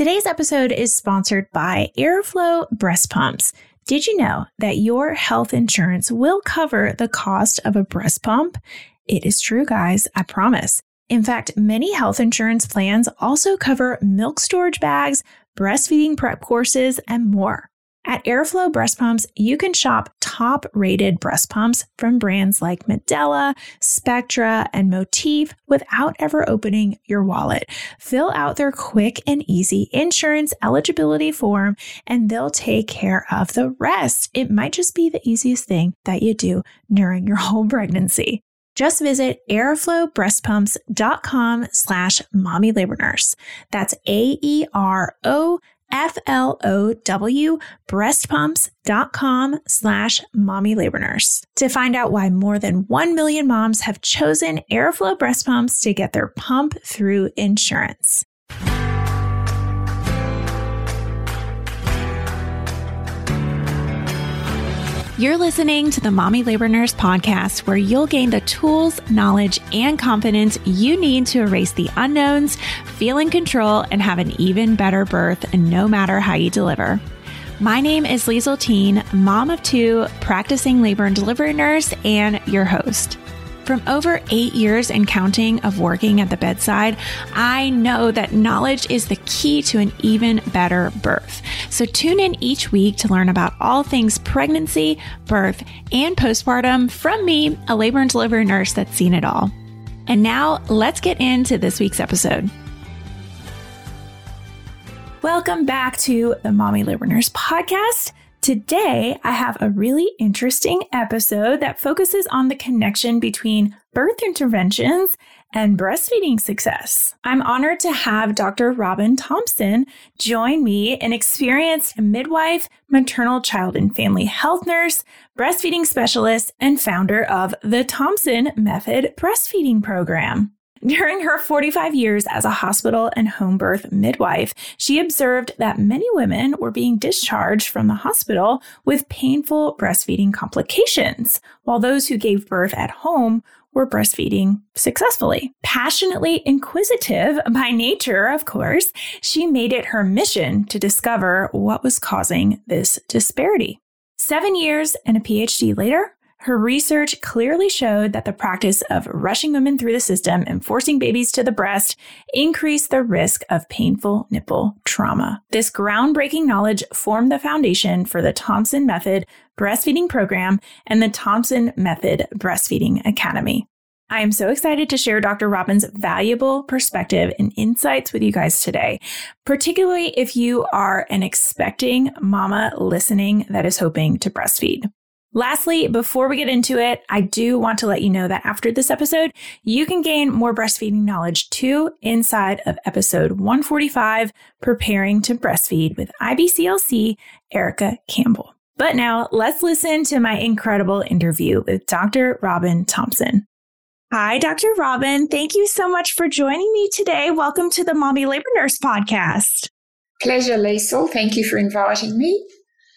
Today's episode is sponsored by Aeroflow Breast Pumps. Did you know that your health insurance will cover the cost of a breast pump? It is true, guys, I promise. In fact, many health insurance plans also cover milk storage bags, breastfeeding prep courses, and more. At Aeroflow Breast Pumps, you can shop top rated breast pumps from brands like Medela, Spectra, and Motif without ever opening your wallet. Fill out their quick and easy insurance eligibility form, and they'll take care of the rest. It might just be the easiest thing that you do during your whole pregnancy. Just visit aeroflowbreastpumps.com slash mommy labor nurse. That's A-E-R-O F-L-O-W breastpumps.com slash mommy labor nurse to find out why more than 1 million moms have chosen Aeroflow breast pumps to get their pump through insurance. You're listening to the Mommy Labor Nurse podcast, where you'll gain the tools, knowledge, and confidence you need to erase the unknowns, feel in control, and have an even better birth, no matter how you deliver. My name is Liesl Teen, mom of two, practicing labor and delivery nurse, and your host. From over eight years and counting of working at the bedside, I know that knowledge is the key to an even better birth. So tune in each week to learn about all things pregnancy, birth, and postpartum from me, a labor and delivery nurse that's seen it all. And now let's get into this week's episode. Welcome back to the Mommy Labor Nurse podcast. Today, I have a really interesting episode that focuses on the connection between birth interventions and breastfeeding success. I'm honored to have Dr. Robyn Thompson join me, an experienced midwife, maternal child and family health nurse, breastfeeding specialist, and founder of the Thompson Method Breastfeeding Program. During her 45 years as a hospital and home birth midwife, she observed that many women were being discharged from the hospital with painful breastfeeding complications, while those who gave birth at home were breastfeeding successfully. Passionately inquisitive by nature, of course, she made it her mission to discover what was causing this disparity. Seven years and a PhD later, her research clearly showed that the practice of rushing women through the system and forcing babies to the breast increased the risk of painful nipple trauma. This groundbreaking knowledge formed the foundation for the Thompson Method Breastfeeding Program and the Thompson Method Breastfeeding Academy. I am so excited to share Dr. Robyn's valuable perspective and insights with you guys today, particularly if you are an expecting mama listening that is hoping to breastfeed. Lastly, before we get into it, I do want to let you know that after this episode, you can gain more breastfeeding knowledge too inside of episode 145, Preparing to Breastfeed with IBCLC Erica Campbell. But now let's listen to my incredible interview with Dr. Robyn Thompson. Hi, Dr. Robyn. Thank you so much for joining me today. Welcome to the Mommy Labor Nurse podcast. Pleasure, Liesl. Thank you for inviting me.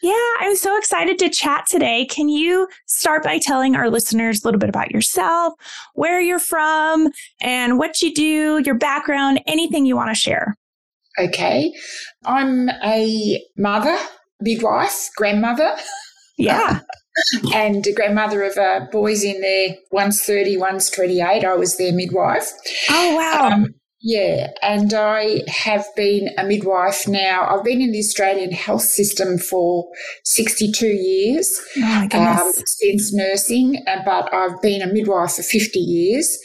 Yeah, I'm so excited to chat today. Can you start by telling our listeners a little bit about yourself, where you're from, and what you do, your background, anything you want to share? Okay. I'm a mother, midwife, grandmother. Yeah. and a grandmother of uh, boys in their one's 30, one's 28. I was their midwife. Oh, wow. Um, yeah, and I have been a midwife now. I've been in the Australian health system for 62 years oh um, since nursing, but I've been a midwife for 50 years,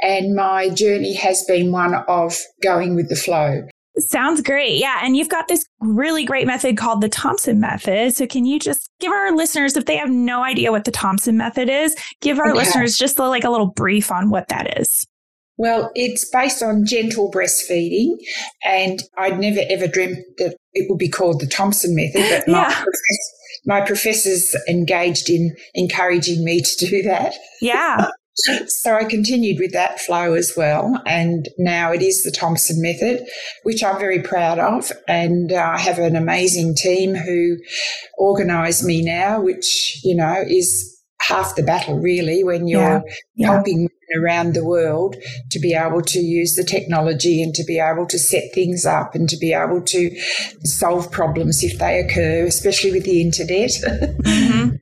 and my journey has been one of going with the flow. Sounds great. Yeah. And you've got this really great method called the Thompson method. So, can you just give our listeners, if they have no idea what the Thompson method is, give our okay. listeners just a, like a little brief on what that is? Well, it's based on gentle breastfeeding, and I'd never ever dreamt that it would be called the Thompson method, but my, yeah. my professors engaged in encouraging me to do that. Yeah. so I continued with that flow as well, and now it is the Thompson method, which I'm very proud of, and uh, I have an amazing team who organise me now, which you know is half the battle really when you're yeah. Yeah. helping around the world to be able to use the technology and to be able to set things up and to be able to solve problems if they occur, especially with the internet. Mm-hmm.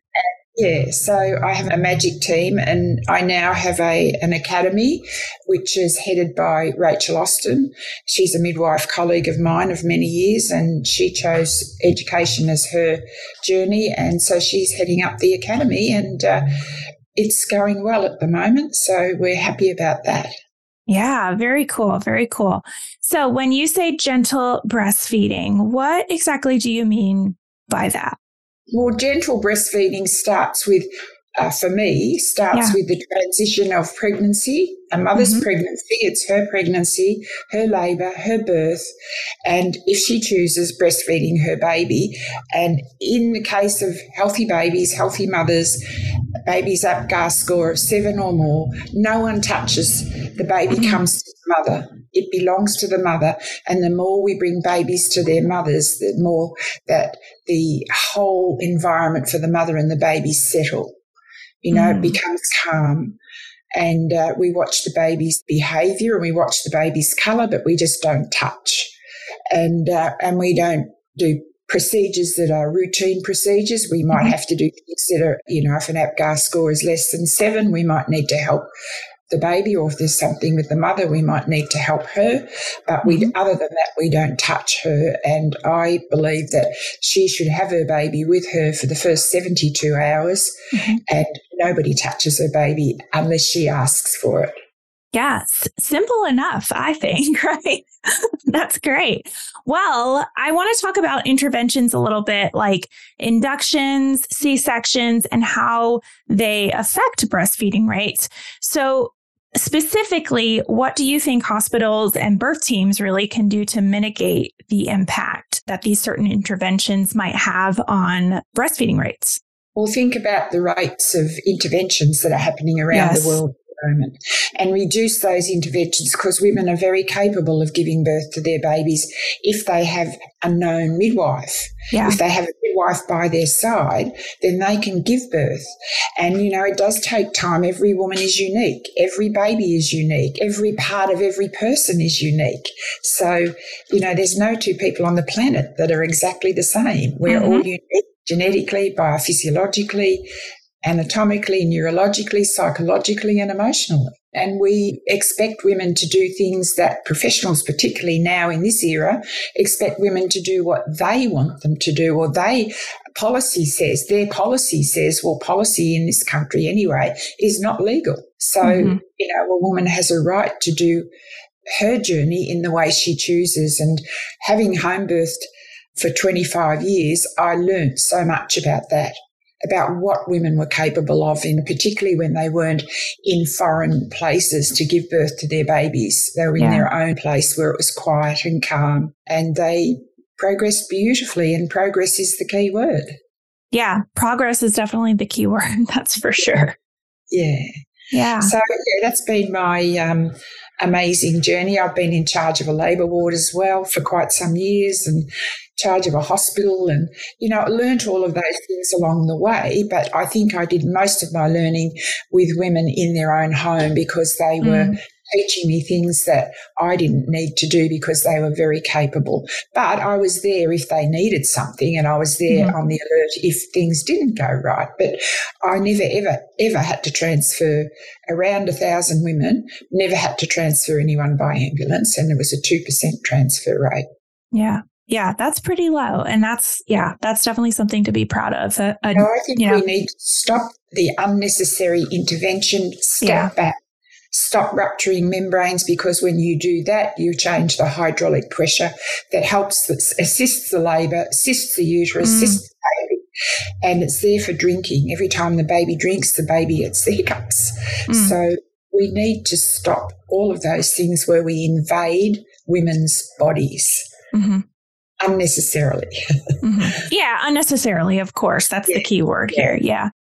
Yeah, so I have a magic team and I now have a an academy which is headed by Rachel Austin. She's a midwife colleague of mine of many years and she chose education as her journey and so she's heading up the academy and uh, it's going well at the moment, so we're happy about that. Yeah, very cool. Very cool. So, when you say gentle breastfeeding, what exactly do you mean by that? Well, gentle breastfeeding starts with, uh, for me, starts yeah. with the transition of pregnancy, a mother's mm-hmm. pregnancy. It's her pregnancy, her labour, her birth, and if she chooses breastfeeding her baby, and in the case of healthy babies, healthy mothers, baby's APGAR score of seven or more, no one touches the baby mm-hmm. comes to the mother. It belongs to the mother. And the more we bring babies to their mothers, the more that the whole environment for the mother and the baby settle. You know, mm. it becomes calm. And uh, we watch the baby's behavior and we watch the baby's color, but we just don't touch. And, uh, and we don't do procedures that are routine procedures. We might mm-hmm. have to do things that are, you know, if an APGAR score is less than seven, we might need to help the baby, or if there's something with the mother, we might need to help her. But we, mm-hmm. other than that, we don't touch her. And I believe that she should have her baby with her for the first 72 hours, mm-hmm. and nobody touches her baby unless she asks for it. Yes, simple enough, I think, right? That's great. Well, I want to talk about interventions a little bit, like inductions, C sections, and how they affect breastfeeding rates. So, Specifically, what do you think hospitals and birth teams really can do to mitigate the impact that these certain interventions might have on breastfeeding rates? Well, think about the rates of interventions that are happening around yes. the world at the moment and reduce those interventions because women are very capable of giving birth to their babies if they have a known midwife. Yeah. If they have a midwife by their side, then they can give birth. And, you know, it does take time. Every woman is unique. Every baby is unique. Every part of every person is unique. So, you know, there's no two people on the planet that are exactly the same. We're mm-hmm. all unique genetically, biophysiologically, anatomically, neurologically, psychologically, and emotionally. And we expect women to do things that professionals, particularly now in this era, expect women to do what they want them to do, or they policy says, their policy says, well, policy in this country anyway is not legal. So, mm-hmm. you know, a woman has a right to do her journey in the way she chooses. And having home birthed for 25 years, I learned so much about that about what women were capable of, in particularly when they weren't in foreign places to give birth to their babies. They were in yeah. their own place where it was quiet and calm, and they progressed beautifully. And progress is the key word. Yeah, progress is definitely the key word. That's for sure. Yeah. Yeah. So yeah, that's been my um, amazing journey. I've been in charge of a labour ward as well for quite some years and charge of a hospital and, you know, I learnt all of those things along the way. But I think I did most of my learning with women in their own home because they were mm teaching me things that I didn't need to do because they were very capable. But I was there if they needed something and I was there mm on the alert if things didn't go right. But I never, ever, ever had to transfer around a thousand women, never had to transfer anyone by ambulance, and there was a 2% transfer rate. Yeah. Yeah, that's pretty low. And that's, yeah, that's definitely something to be proud of. Uh, uh, no, I think you know, we need to stop the unnecessary intervention, step yeah. back, stop rupturing membranes because when you do that, you change the hydraulic pressure that helps, that assists the labour, assists the uterus, mm. assists the baby. And it's there for drinking. Every time the baby drinks, the baby gets the hiccups. Mm. So we need to stop all of those things where we invade women's bodies. Mm-hmm. Unnecessarily. mm-hmm. Yeah, unnecessarily, of course. That's yeah. the key word yeah. here. Yeah.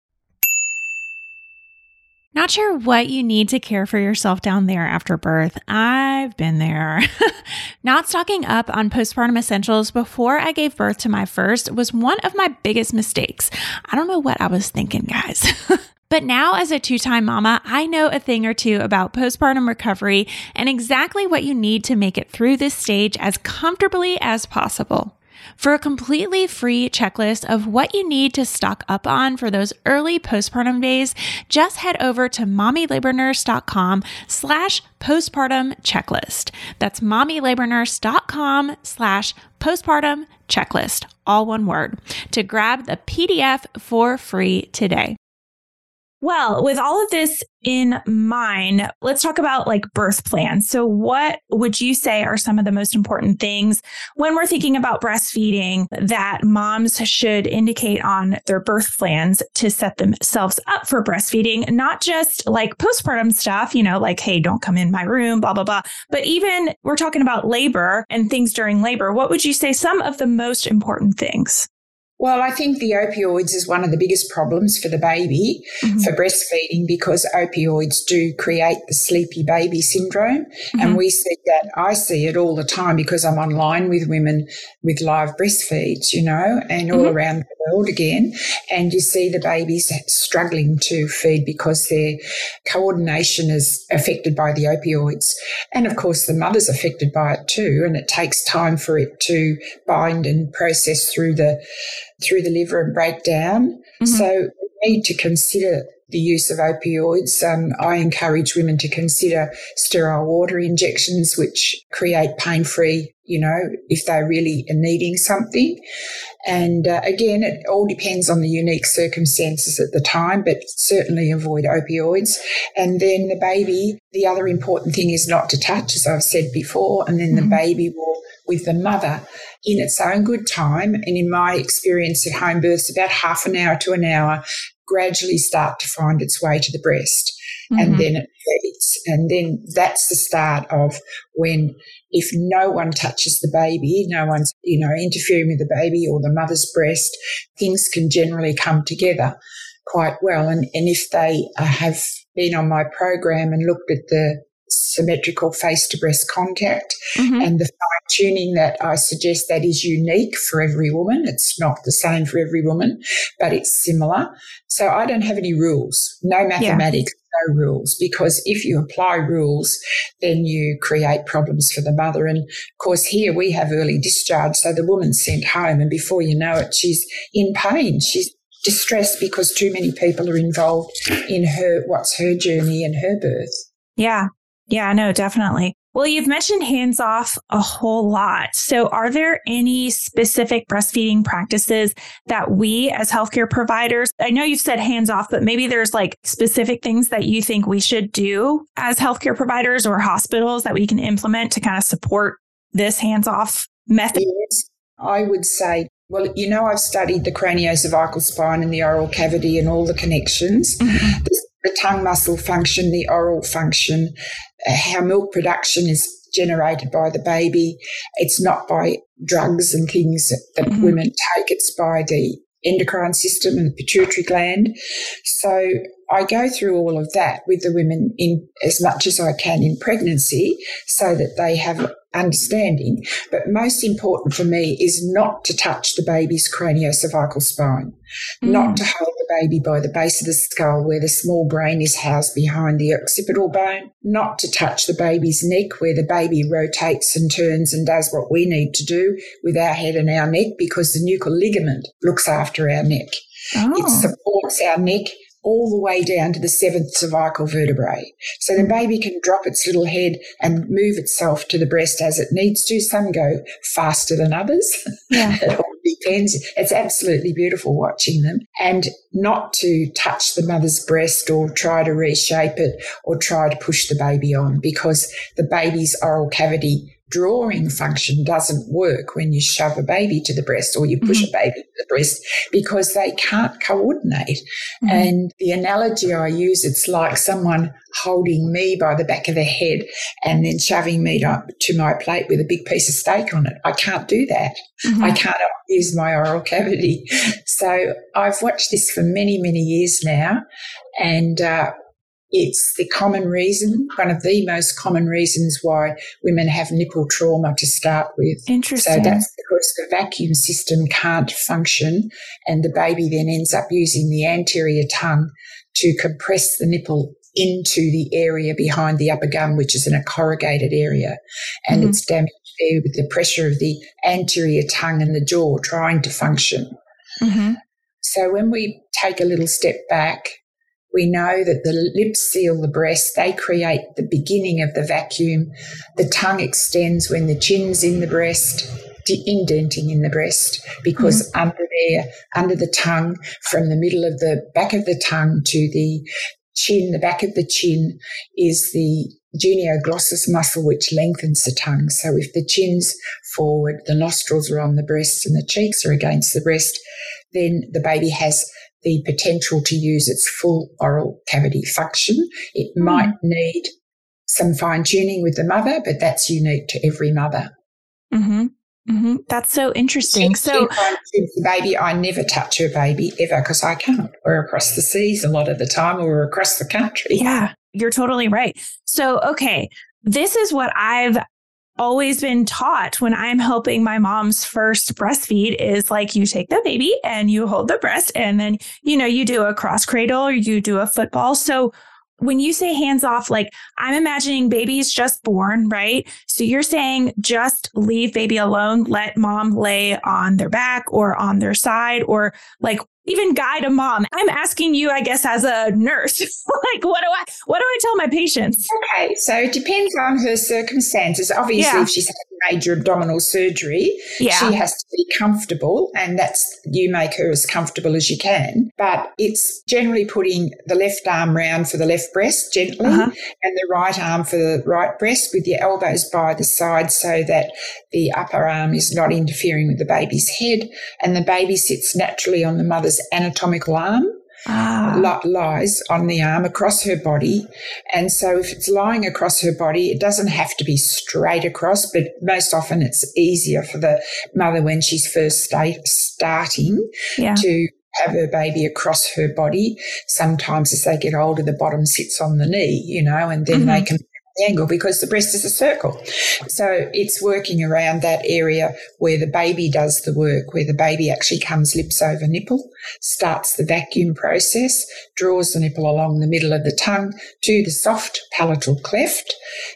Not sure what you need to care for yourself down there after birth. I've been there. Not stocking up on postpartum essentials before I gave birth to my first was one of my biggest mistakes. I don't know what I was thinking, guys. But now, as a two time mama, I know a thing or two about postpartum recovery and exactly what you need to make it through this stage as comfortably as possible. For a completely free checklist of what you need to stock up on for those early postpartum days, just head over to mommylabornurse.com slash postpartum checklist. That's mommylabornurse.com slash postpartum checklist, all one word, to grab the PDF for free today. Well, with all of this in mind, let's talk about like birth plans. So, what would you say are some of the most important things when we're thinking about breastfeeding that moms should indicate on their birth plans to set themselves up for breastfeeding? Not just like postpartum stuff, you know, like, hey, don't come in my room, blah, blah, blah. But even we're talking about labor and things during labor. What would you say some of the most important things? Well, I think the opioids is one of the biggest problems for the baby mm-hmm. for breastfeeding because opioids do create the sleepy baby syndrome. Mm-hmm. And we see that, I see it all the time because I'm online with women with live breastfeeds, you know, and all mm-hmm. around the world again. And you see the babies struggling to feed because their coordination is affected by the opioids. And of course, the mother's affected by it too. And it takes time for it to bind and process through the through the liver and break down. Mm-hmm. So we need to consider the use of opioids. Um, I encourage women to consider sterile water injections, which create pain free, you know, if they're really needing something. And uh, again, it all depends on the unique circumstances at the time, but certainly avoid opioids. And then the baby, the other important thing is not to touch, as I've said before, and then mm-hmm. the baby will, with the mother, in its own good time. And in my experience at home births, about half an hour to an hour gradually start to find its way to the breast. Mm-hmm. And then it feeds. And then that's the start of when, if no one touches the baby, no one's, you know, interfering with the baby or the mother's breast, things can generally come together quite well. And, and if they uh, have been on my program and looked at the symmetrical face to breast contact mm-hmm. and the fine tuning that I suggest that is unique for every woman. It's not the same for every woman, but it's similar. So I don't have any rules, no mathematics. Yeah. No rules, because if you apply rules, then you create problems for the mother. And of course, here we have early discharge. So the woman's sent home, and before you know it, she's in pain. She's distressed because too many people are involved in her, what's her journey and her birth. Yeah. Yeah, no, definitely. Well, you've mentioned hands off a whole lot. So, are there any specific breastfeeding practices that we as healthcare providers, I know you've said hands off, but maybe there's like specific things that you think we should do as healthcare providers or hospitals that we can implement to kind of support this hands off method? Yes, I would say well, you know, I've studied the craniocervical spine and the oral cavity and all the connections. Mm-hmm. The tongue muscle function, the oral function, uh, how milk production is generated by the baby. It's not by drugs and things that, that mm-hmm. women take, it's by the endocrine system and the pituitary gland. So I go through all of that with the women in as much as I can in pregnancy so that they have understanding. But most important for me is not to touch the baby's craniocervical spine, mm. not to hold the baby by the base of the skull where the small brain is housed behind the occipital bone, not to touch the baby's neck where the baby rotates and turns and does what we need to do with our head and our neck because the nuchal ligament looks after our neck. Oh. It supports our neck all the way down to the seventh cervical vertebrae. So the baby can drop its little head and move itself to the breast as it needs to. Some go faster than others. Yeah. it all depends. It's absolutely beautiful watching them and not to touch the mother's breast or try to reshape it or try to push the baby on because the baby's oral cavity drawing function doesn't work when you shove a baby to the breast or you push mm-hmm. a baby to the breast because they can't coordinate. Mm-hmm. And the analogy I use, it's like someone holding me by the back of the head and then shoving me to, to my plate with a big piece of steak on it. I can't do that. Mm-hmm. I can't use my oral cavity. So I've watched this for many, many years now. And uh, it's the common reason, one of the most common reasons why women have nipple trauma to start with. Interesting. So that's because the vacuum system can't function and the baby then ends up using the anterior tongue to compress the nipple into the area behind the upper gum, which is in a corrugated area. And mm-hmm. it's damaged there with the pressure of the anterior tongue and the jaw trying to function. Mm-hmm. So when we take a little step back, we know that the lips seal the breast. They create the beginning of the vacuum. The tongue extends when the chin's in the breast, indenting in the breast, because mm-hmm. under there, under the tongue, from the middle of the back of the tongue to the chin, the back of the chin is the genioglossus muscle, which lengthens the tongue. So if the chin's forward, the nostrils are on the breast and the cheeks are against the breast, then the baby has the potential to use its full oral cavity function. It mm. might need some fine tuning with the mother, but that's unique to every mother. Mm-hmm. Mm-hmm. That's so interesting. So, the baby, I never touch her baby ever because I can't. We're across the seas a lot of the time, or we're across the country. Yeah, you're totally right. So, okay, this is what I've always been taught when I'm helping my mom's first breastfeed is like you take the baby and you hold the breast and then you know you do a cross cradle or you do a football. So when you say hands off, like I'm imagining baby's just born, right? So you're saying just leave baby alone, let mom lay on their back or on their side, or like even guide a mom. I'm asking you, I guess, as a nurse, like, what do I, what do I tell my patients? Okay, so it depends on her circumstances. Obviously, yeah. if she's major abdominal surgery, yeah. she has to be comfortable, and that's you make her as comfortable as you can. But it's generally putting the left arm round for the left breast gently, uh-huh. and the right arm for the right breast, with your elbows by the side, so that the upper arm is not interfering with the baby's head, and the baby sits naturally on the mother's anatomical arm. Ah. lies on the arm across her body. And so if it's lying across her body, it doesn't have to be straight across, but most often it's easier for the mother when she's first starting yeah. to have her baby across her body. Sometimes as they get older, the bottom sits on the knee, you know, and then mm-hmm. they can angle because the breast is a circle. So it's working around that area where the baby does the work, where the baby actually comes lips over nipple, starts the vacuum process, draws the nipple along the middle of the tongue to the soft palatal cleft,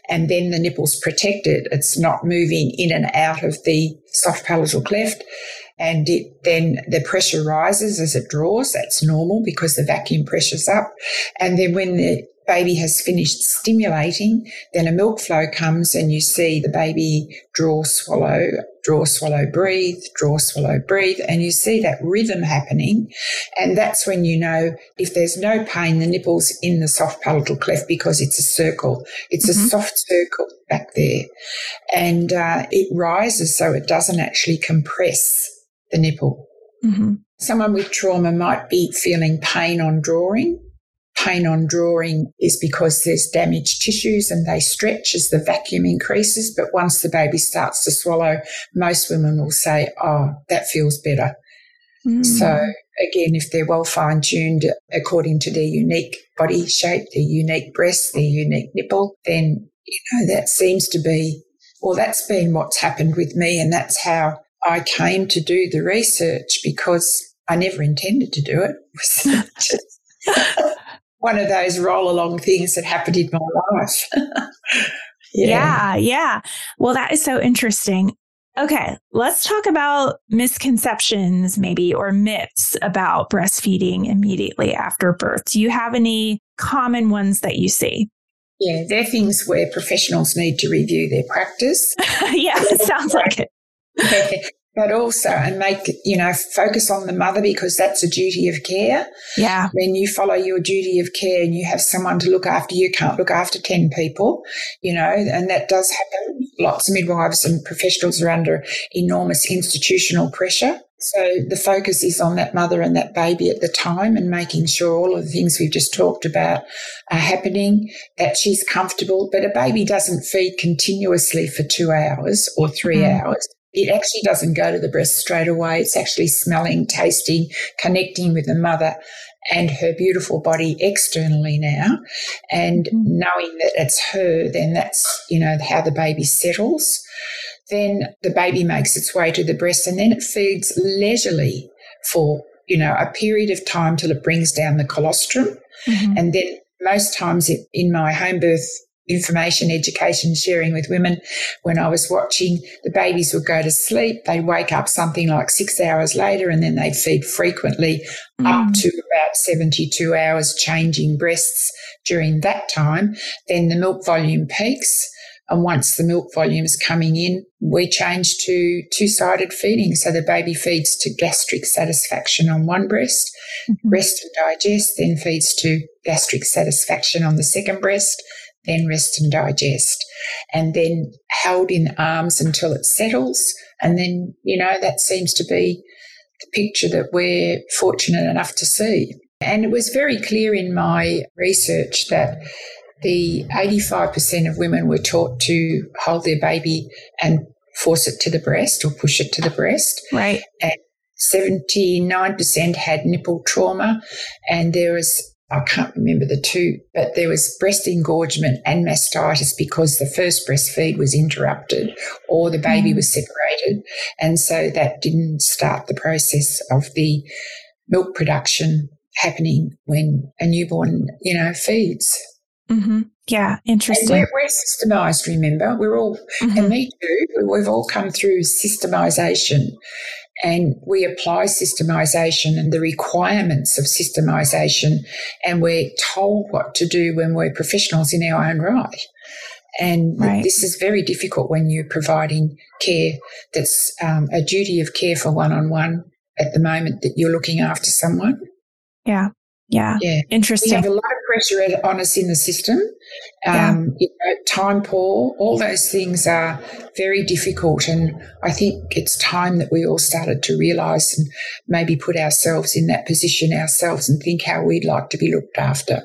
and then the nipple's protected. It's not moving in and out of the soft palatal cleft and it then the pressure rises as it draws. That's normal because the vacuum pressure's up. And then when the baby has finished stimulating, then a milk flow comes and you see the baby draw, swallow, draw, swallow, breathe, draw, swallow, breathe, and you see that rhythm happening. And that's when you know if there's no pain, the nipple's in the soft palatal cleft because it's a circle. It's mm-hmm. a soft circle back there. And uh, it rises so it doesn't actually compress the nipple. Mm-hmm. Someone with trauma might be feeling pain on drawing pain on drawing is because there's damaged tissues and they stretch as the vacuum increases. But once the baby starts to swallow, most women will say, Oh, that feels better. Mm. So again, if they're well fine tuned according to their unique body shape, their unique breast, their unique nipple, then, you know, that seems to be, well, that's been what's happened with me. And that's how I came to do the research because I never intended to do it. one of those roll along things that happened in my life. yeah. yeah, yeah. Well, that is so interesting. Okay, let's talk about misconceptions, maybe, or myths about breastfeeding immediately after birth. Do you have any common ones that you see? Yeah, they're things where professionals need to review their practice. yeah, it sounds like it but also and make you know focus on the mother because that's a duty of care. Yeah. When you follow your duty of care and you have someone to look after you can't look after 10 people you know and that does happen. Lots of midwives and professionals are under enormous institutional pressure. So the focus is on that mother and that baby at the time and making sure all of the things we've just talked about are happening, that she's comfortable. But a baby doesn't feed continuously for two hours or 3 mm. hours it actually doesn't go to the breast straight away. It's actually smelling, tasting, connecting with the mother and her beautiful body externally now. And mm-hmm. knowing that it's her, then that's, you know, how the baby settles. Then the baby makes its way to the breast and then it feeds leisurely for you know, a period of time till it brings down the colostrum. Mm-hmm. And then most times in my home birth information, education, sharing with women. When I was watching, the babies would go to sleep. They'd wake up something like six hours later and then they'd feed frequently mm. up to about 72 hours, changing breasts during that time. Then the milk volume peaks. And once the milk volume is coming in, we change to two sided feeding. So the baby feeds to gastric satisfaction on one breast, mm-hmm. rest and digest, then feeds to gastric satisfaction on the second breast, then rest and digest, and then held in arms until it settles. And then, you know, that seems to be the picture that we're fortunate enough to see. And it was very clear in my research that the 85% of women were taught to hold their baby and force it to the breast or push it to the breast. Right. And 79% had nipple trauma, and there was I can't remember the two, but there was breast engorgement and mastitis because the first breastfeed was interrupted or the baby mm. was separated. And so that didn't start the process of the milk production happening when a newborn, you know, feeds. Mm-hmm. Yeah, interesting. We're, we're, systemised, remember? We're all, mm-hmm. and me too, we've all come through systemisation and we apply systemization and the requirements of systemization, and we're told what to do when we're professionals in our own right. And right. this is very difficult when you're providing care that's um, a duty of care for one on one at the moment that you're looking after someone. Yeah. Yeah. Yeah. Interesting. We have a lot of pressure on us in the system. Um, yeah. you know, time poor, all those things are very difficult. And I think it's time that we all started to realise and maybe put ourselves in that position ourselves and think how we'd like to be looked after.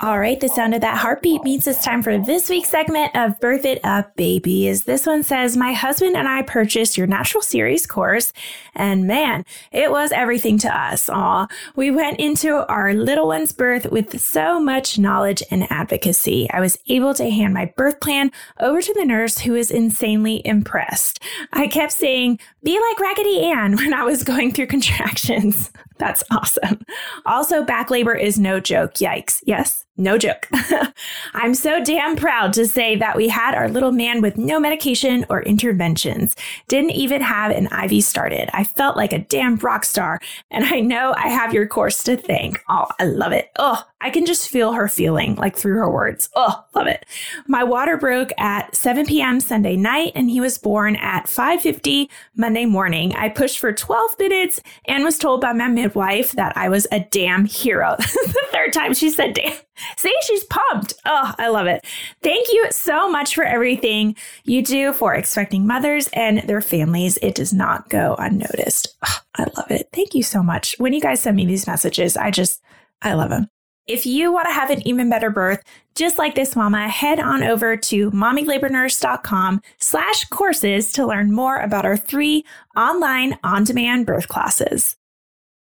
All right, the sound of that heartbeat means it's time for this week's segment of Birth It Up Baby. As this one says, My husband and I purchased your Natural Series course, and man, it was everything to us. Aw, we went into our little one's birth with so much knowledge and advocacy. I was able to hand my birth plan over to the nurse who was insanely impressed. I kept saying, Be like Raggedy Ann when I was going through contractions. That's awesome. Also, back labor is no joke. Yikes. Yes, no joke. I'm so damn proud to say that we had our little man with no medication or interventions. Didn't even have an IV started. I felt like a damn rock star, and I know I have your course to thank. Oh, I love it. Oh, I can just feel her feeling like through her words. Oh, love it. My water broke at 7 p.m. Sunday night, and he was born at 5:50 Monday morning. I pushed for 12 minutes and was told by my midwife that I was a damn hero. the third time she said damn. See, she's pumped. Oh, I love it. Thank you so much for everything you do for expecting mothers and their families. It does not go unnoticed. Oh, I love it. Thank you so much. When you guys send me these messages, I just, I love them. If you want to have an even better birth, just like this mama, head on over to mommylabornurse.com slash courses to learn more about our three online on-demand birth classes.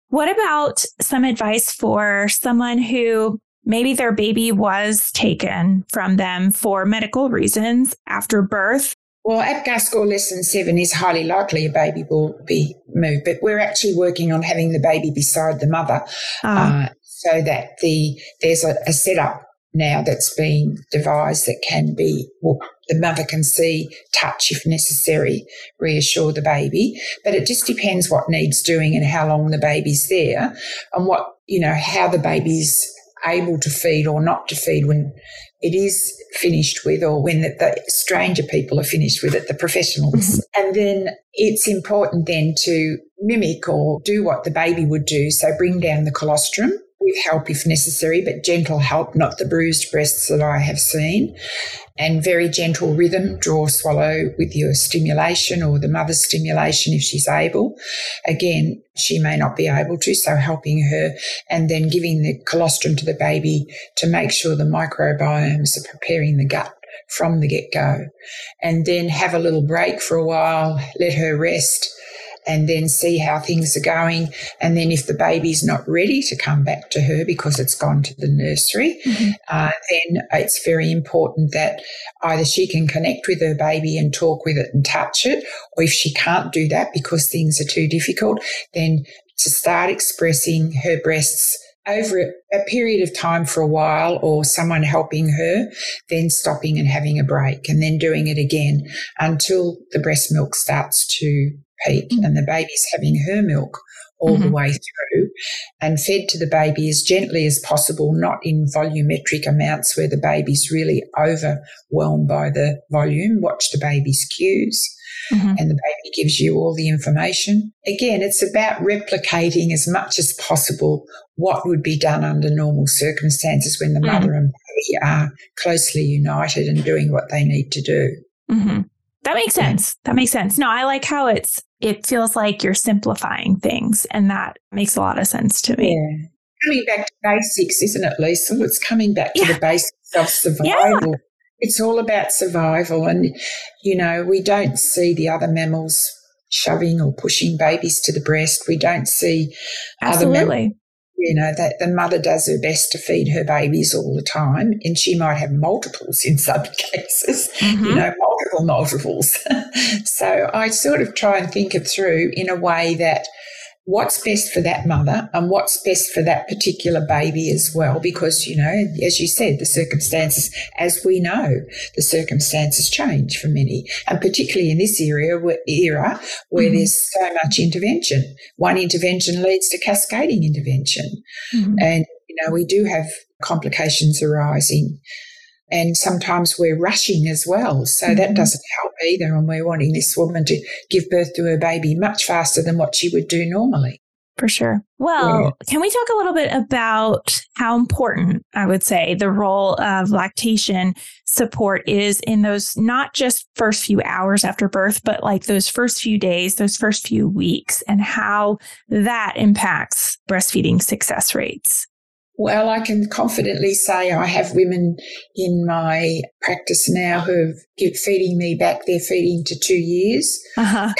What about some advice for someone who maybe their baby was taken from them for medical reasons after birth. Well, APGAR score less than seven is highly likely a baby will be moved, but we're actually working on having the baby beside the mother uh, so that the there's a, a setup now that's been devised that can be well, the mother can see, touch if necessary, reassure the baby. But it just depends what needs doing and how long the baby's there and what, you know, how the baby's able to feed or not to feed when it is finished with or when the, the stranger people are finished with it, the professionals. Mm-hmm. And then it's important then to mimic or do what the baby would do. So bring down the colostrum with help if necessary, but gentle help, not the bruised breasts that I have seen. And very gentle rhythm, draw, swallow with your stimulation or the mother's stimulation if she's able. Again, she may not be able to, so helping her and then giving the colostrum to the baby to make sure the microbiomes are preparing the gut from the get go. And then have a little break for a while, let her rest and then see how things are going. And then if the baby's not ready to come back to her because it's gone to the nursery, mm-hmm. uh, then it's very important that either she can connect with her baby and talk with it and touch it, or if she can't do that because things are too difficult, then to start expressing her breasts over a period of time for a while or someone helping her, then stopping and having a break and then doing it again until the breast milk starts to peak mm-hmm. and the baby's having her milk all mm-hmm. the way through and fed to the baby as gently as possible, not in volumetric amounts where the baby's really overwhelmed by the volume. Watch the baby's cues. Mm-hmm. And the baby gives you all the information. Again, it's about replicating as much as possible what would be done under normal circumstances when the mm-hmm. mother and baby are closely united and doing what they need to do. Mm-hmm. That makes sense. That makes sense. No, I like how it's it feels like you're simplifying things and that makes a lot of sense to me. Yeah. Coming back to basics, isn't it, Lisa? It's coming back to yeah. the basics of survival. Yeah. It's all about survival and you know, we don't see the other mammals shoving or pushing babies to the breast. We don't see Absolutely. other mammals you know, that the mother does her best to feed her babies all the time, and she might have multiples in some cases, mm-hmm. you know, multiple multiples. so I sort of try and think it through in a way that what's best for that mother and what's best for that particular baby as well. Because, you know, as you said, the circumstances, as we know, the circumstances change for many, and particularly in this area, era where mm-hmm. there's so much intervention. One intervention leads to cascading intervention. Mm-hmm. And, you know, we do have complications arising and sometimes we're rushing as well. So mm-hmm. that doesn't help either. And we're wanting this woman to give birth to her baby much faster than what she would do normally. For sure. Well, yeah. can we talk a little bit about how important I would say the role of lactation support is in those not just first few hours after birth, but like those first few days, those first few weeks, and how that impacts breastfeeding success rates? Well, I can confidently say I have women in my practice now who are feeding me back. They're feeding to two years, uh-huh.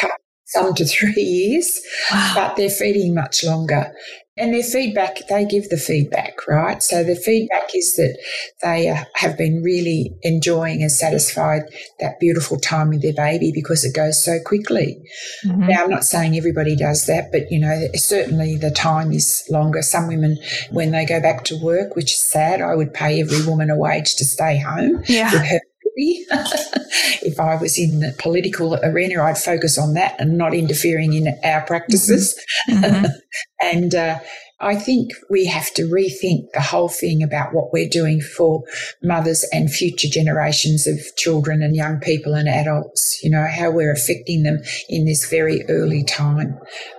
Some to three years, wow. but they're feeding much longer. And their feedback, they give the feedback, right? So the feedback is that they uh, have been really enjoying and satisfied that beautiful time with their baby because it goes so quickly. Mm-hmm. Now, I'm not saying everybody does that, but you know, certainly the time is longer. Some women, when they go back to work, which is sad, I would pay every woman a wage to stay home yeah. with her if I was in the political arena, I'd focus on that and not interfering in our practices. Mm-hmm. mm-hmm. and uh, I think we have to rethink the whole thing about what we're doing for mothers and future generations of children and young people and adults, you know, how we're affecting them in this very early time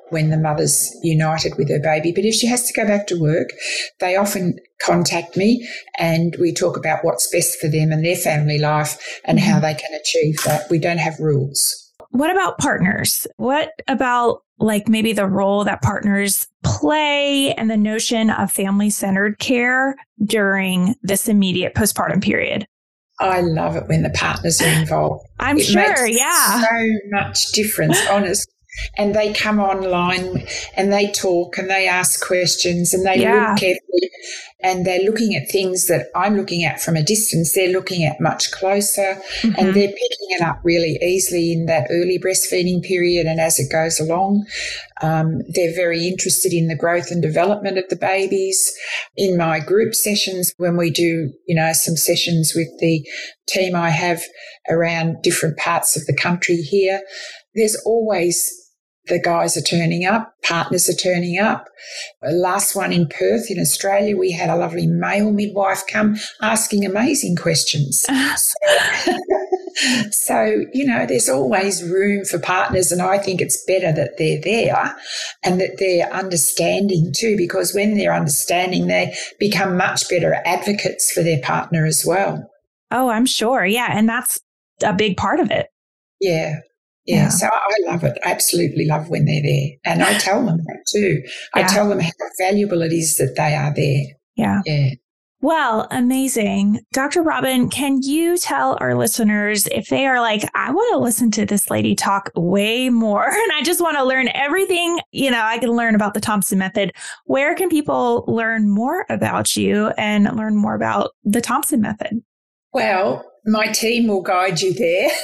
when the mother's united with her baby. But if she has to go back to work, they often contact me and we talk about what's best for them and their family life and how mm-hmm. they can achieve that. We don't have rules. What about partners? What about like maybe the role that partners play and the notion of family centered care during this immediate postpartum period? I love it when the partners are involved. I'm it sure, yeah. So much difference, honest and they come online and they talk and they ask questions and they yeah. look carefully and they're looking at things that I'm looking at from a distance. They're looking at much closer mm-hmm. and they're picking it up really easily in that early breastfeeding period and as it goes along. Um, they're very interested in the growth and development of the babies. In my group sessions, when we do, you know, some sessions with the team I have around different parts of the country here, there's always the guys are turning up, partners are turning up. The last one in Perth in Australia, we had a lovely male midwife come asking amazing questions. so, so, you know, there's always room for partners, and I think it's better that they're there and that they're understanding too, because when they're understanding, they become much better advocates for their partner as well. Oh, I'm sure. Yeah. And that's a big part of it. Yeah. Yeah, yeah, so I love it. I absolutely love when they're there. And I tell them that too. I tell them how valuable it is that they are there. Yeah. Yeah. Well, amazing. Dr. Robyn, can you tell our listeners if they are like, I want to listen to this lady talk way more and I just want to learn everything, you know, I can learn about the Thompson method. Where can people learn more about you and learn more about the Thompson method? Well, my team will guide you there.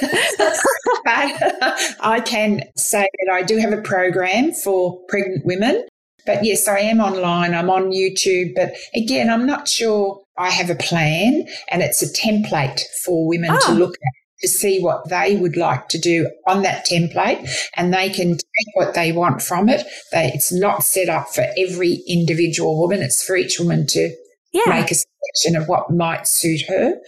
but I can say that I do have a program for pregnant women but yes, I am online. I'm on YouTube. But again, I'm not sure I have a plan and it's a template for women oh. to ah. look at to see what they would like to do on that template and they can take what they want from it. They, it's not set up for every individual woman. It's for each woman to yeah. make a selection of what might suit her.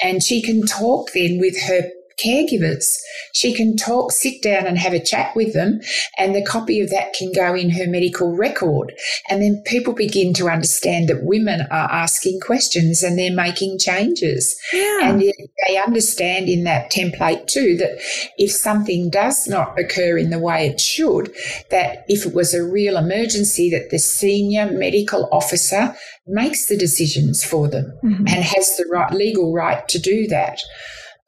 And she can talk then with her caregivers. She can talk, sit down and have a chat with them, and the copy of that can go in her medical record. And then people begin to understand that women are asking questions and they're making changes. Yeah. And they understand in that template too that if something does not occur in the way it should, that if it was a real emergency, that the senior medical officer makes the decisions for them mm-hmm. and has the right legal right to do that.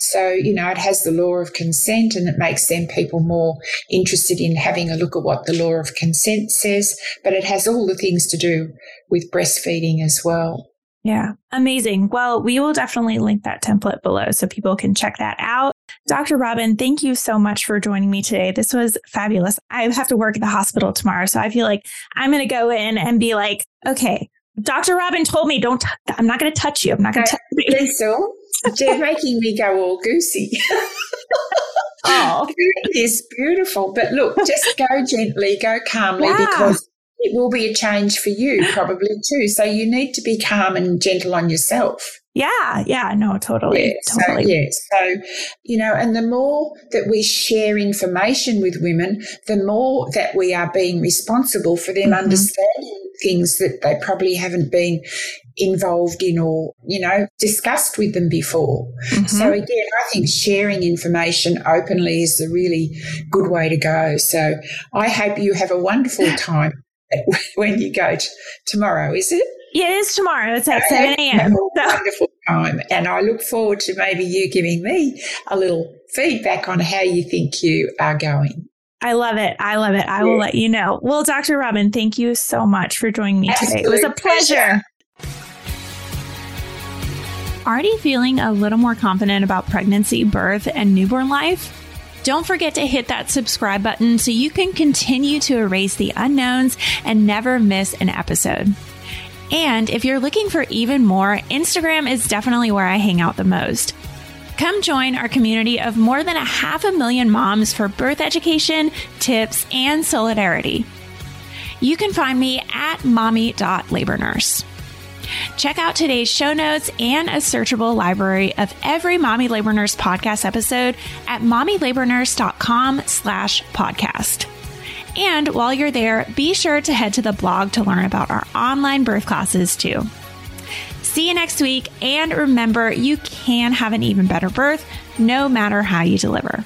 So, you know, it has the law of consent and it makes then people more interested in having a look at what the law of consent says, but it has all the things to do with breastfeeding as well. Yeah, amazing. Well, we will definitely link that template below so people can check that out. Dr. Robyn, thank you so much for joining me today. This was fabulous. I have to work at the hospital tomorrow, so I feel like I'm going to go in and be like, okay, Dr. Robyn told me don't, i I'm not going to touch you. I'm not going to touch you. So they're making me go all goosey. oh, it is beautiful. But look, just go gently, go calmly wow. because it will be a change for you probably too. So you need to be calm and gentle on yourself. Yeah, yeah, no, totally. Yeah, totally. So, yeah, so, you know, and the more that we share information with women, the more that we are being responsible for them mm-hmm. understanding things that they probably haven't been involved in or, you know, discussed with them before. Mm-hmm. So again, I think sharing information openly is a really good way to go. So I hope you have a wonderful time when you go tomorrow, is it? Yeah, it is tomorrow. It's at 7 a.m. Wonderful time. And I look forward to maybe you giving me a little feedback on how you think you are going. I love it. I love it. I yeah. will let you know. Well, Dr. Robyn, thank you so much for joining me Absolute today. It was a pleasure. pleasure. Already feeling a little more confident about pregnancy, birth, and newborn life? Don't forget to hit that subscribe button so you can continue to erase the unknowns and never miss an episode. And if you're looking for even more, Instagram is definitely where I hang out the most. Come join our community of more than a half a million moms for birth education, tips, and solidarity. You can find me at mommy.labornurse. Check out today's show notes and a searchable library of every Mommy Labor Nurse podcast episode at mommylabornurse.com slash podcast. And while you're there, be sure to head to the blog to learn about our online birth classes too. See you next week. And remember, you can have an even better birth no matter how you deliver.